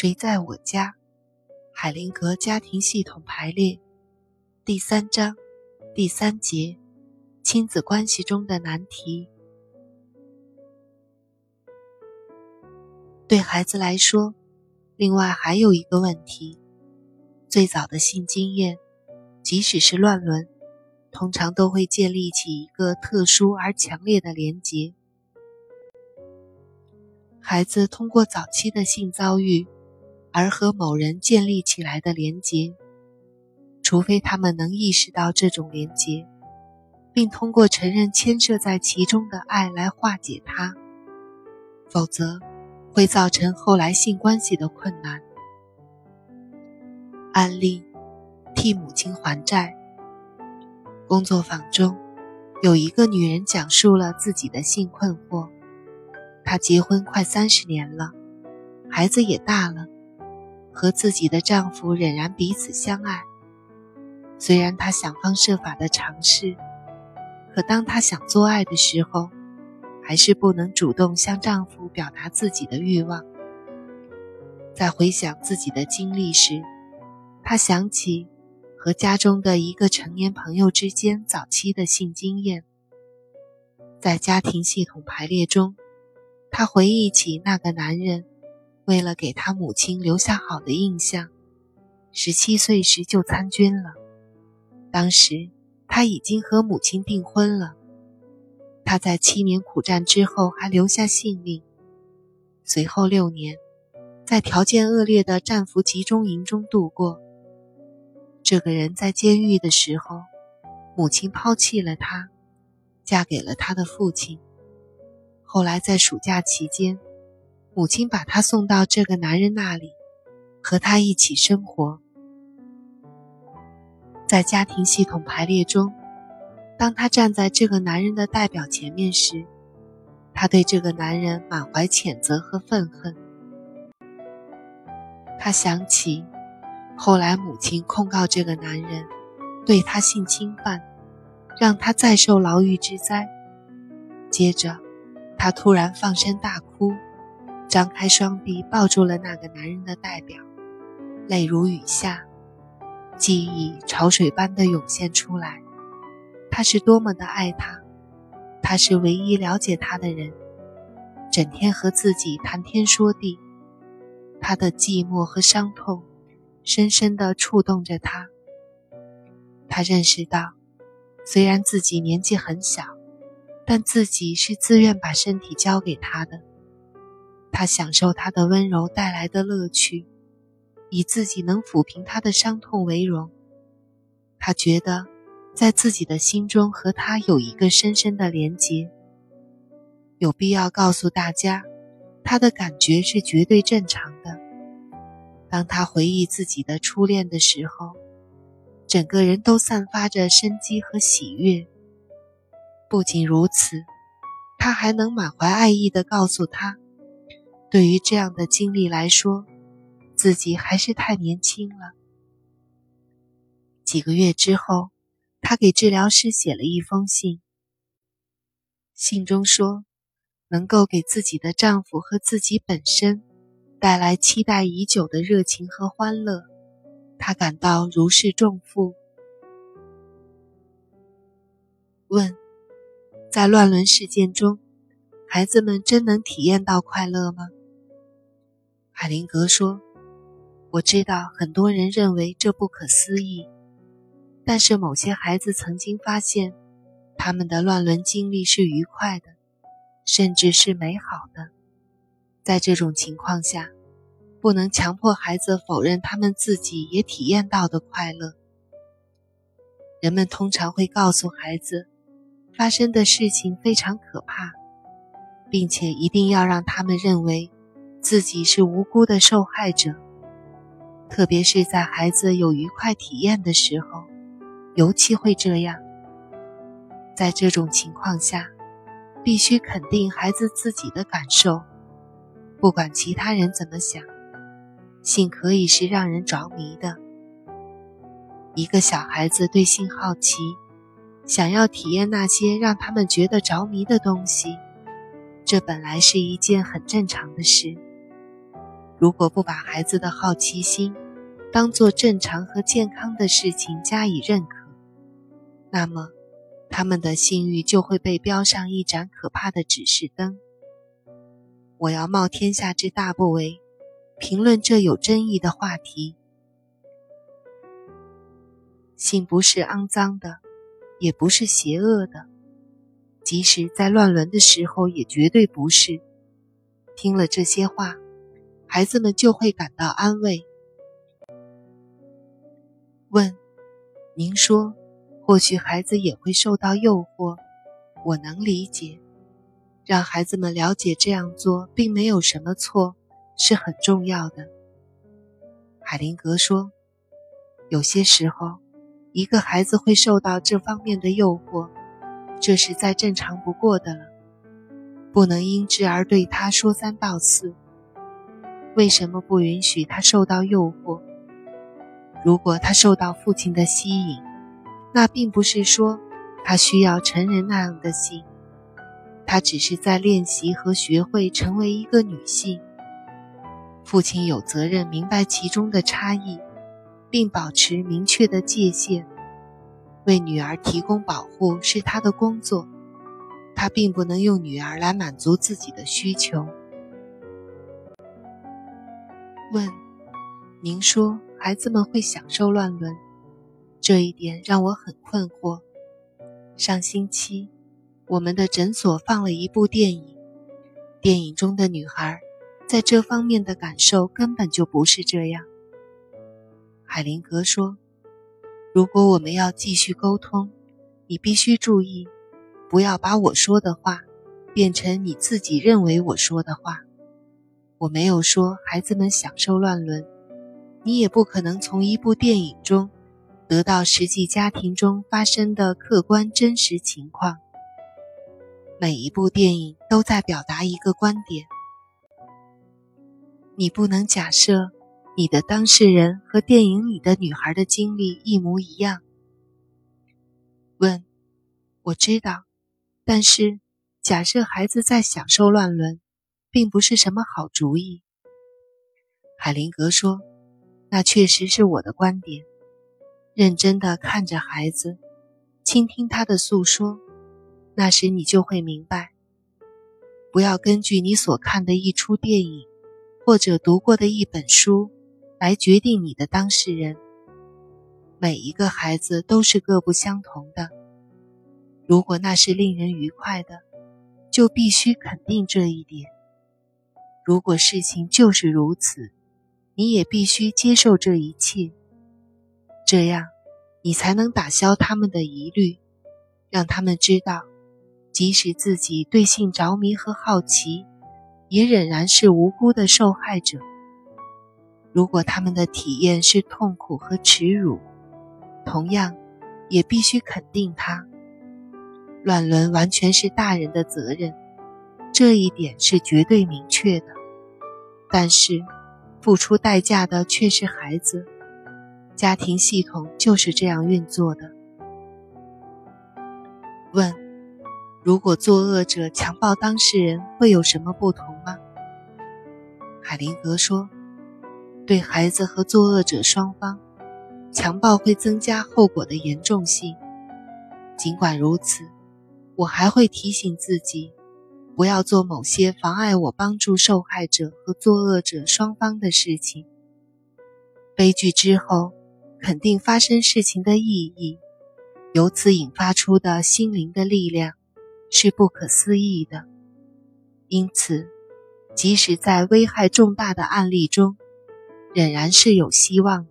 谁在我家？海灵格家庭系统排列第三章第三节：亲子关系中的难题。对孩子来说，另外还有一个问题：最早的性经验，即使是乱伦，通常都会建立起一个特殊而强烈的连结。孩子通过早期的性遭遇。而和某人建立起来的连结，除非他们能意识到这种连结，并通过承认牵涉在其中的爱来化解它，否则会造成后来性关系的困难。案例：替母亲还债。工作坊中，有一个女人讲述了自己的性困惑。她结婚快三十年了，孩子也大了。和自己的丈夫仍然彼此相爱，虽然她想方设法的尝试，可当她想做爱的时候，还是不能主动向丈夫表达自己的欲望。在回想自己的经历时，她想起和家中的一个成年朋友之间早期的性经验。在家庭系统排列中，她回忆起那个男人。为了给他母亲留下好的印象，十七岁时就参军了。当时他已经和母亲订婚了。他在七年苦战之后还留下性命。随后六年，在条件恶劣的战俘集中营中度过。这个人在监狱的时候，母亲抛弃了他，嫁给了他的父亲。后来在暑假期间。母亲把他送到这个男人那里，和他一起生活。在家庭系统排列中，当他站在这个男人的代表前面时，他对这个男人满怀谴责和愤恨。他想起后来母亲控告这个男人对他性侵犯，让他再受牢狱之灾。接着，他突然放声大哭。张开双臂抱住了那个男人的代表，泪如雨下，记忆潮水般的涌现出来。他是多么的爱他，他是唯一了解他的人，整天和自己谈天说地。他的寂寞和伤痛，深深地触动着他。他认识到，虽然自己年纪很小，但自己是自愿把身体交给他的。他享受他的温柔带来的乐趣，以自己能抚平他的伤痛为荣。他觉得，在自己的心中和他有一个深深的连结。有必要告诉大家，他的感觉是绝对正常的。当他回忆自己的初恋的时候，整个人都散发着生机和喜悦。不仅如此，他还能满怀爱意地告诉他。对于这样的经历来说，自己还是太年轻了。几个月之后，她给治疗师写了一封信。信中说，能够给自己的丈夫和自己本身带来期待已久的热情和欢乐，她感到如释重负。问：在乱伦事件中，孩子们真能体验到快乐吗？海灵格说：“我知道很多人认为这不可思议，但是某些孩子曾经发现，他们的乱伦经历是愉快的，甚至是美好的。在这种情况下，不能强迫孩子否认他们自己也体验到的快乐。人们通常会告诉孩子，发生的事情非常可怕，并且一定要让他们认为。”自己是无辜的受害者，特别是在孩子有愉快体验的时候，尤其会这样。在这种情况下，必须肯定孩子自己的感受，不管其他人怎么想。性可以是让人着迷的。一个小孩子对性好奇，想要体验那些让他们觉得着迷的东西，这本来是一件很正常的事。如果不把孩子的好奇心当做正常和健康的事情加以认可，那么他们的性欲就会被标上一盏可怕的指示灯。我要冒天下之大不韪，评论这有争议的话题。性不是肮脏的，也不是邪恶的，即使在乱伦的时候，也绝对不是。听了这些话，孩子们就会感到安慰。问：您说，或许孩子也会受到诱惑，我能理解。让孩子们了解这样做并没有什么错，是很重要的。海灵格说：“有些时候，一个孩子会受到这方面的诱惑，这是再正常不过的了。不能因之而对他说三道四。为什么不允许他受到诱惑？如果他受到父亲的吸引，那并不是说他需要成人那样的性。”她只是在练习和学会成为一个女性。父亲有责任明白其中的差异，并保持明确的界限。为女儿提供保护是他的工作，他并不能用女儿来满足自己的需求。问：您说孩子们会享受乱伦，这一点让我很困惑。上星期。我们的诊所放了一部电影，电影中的女孩在这方面的感受根本就不是这样。海灵格说：“如果我们要继续沟通，你必须注意，不要把我说的话变成你自己认为我说的话。我没有说孩子们享受乱伦，你也不可能从一部电影中得到实际家庭中发生的客观真实情况。”每一部电影都在表达一个观点。你不能假设你的当事人和电影里的女孩的经历一模一样。问：我知道，但是假设孩子在享受乱伦，并不是什么好主意。海灵格说：“那确实是我的观点。”认真的看着孩子，倾听他的诉说。那时你就会明白，不要根据你所看的一出电影，或者读过的一本书，来决定你的当事人。每一个孩子都是各不相同的。如果那是令人愉快的，就必须肯定这一点。如果事情就是如此，你也必须接受这一切。这样，你才能打消他们的疑虑，让他们知道。即使自己对性着迷和好奇，也仍然是无辜的受害者。如果他们的体验是痛苦和耻辱，同样也必须肯定它。乱伦完全是大人的责任，这一点是绝对明确的。但是，付出代价的却是孩子。家庭系统就是这样运作的。问。如果作恶者强暴当事人，会有什么不同吗？海灵格说：“对孩子和作恶者双方，强暴会增加后果的严重性。尽管如此，我还会提醒自己，不要做某些妨碍我帮助受害者和作恶者双方的事情。悲剧之后，肯定发生事情的意义，由此引发出的心灵的力量。”是不可思议的，因此，即使在危害重大的案例中，仍然是有希望的。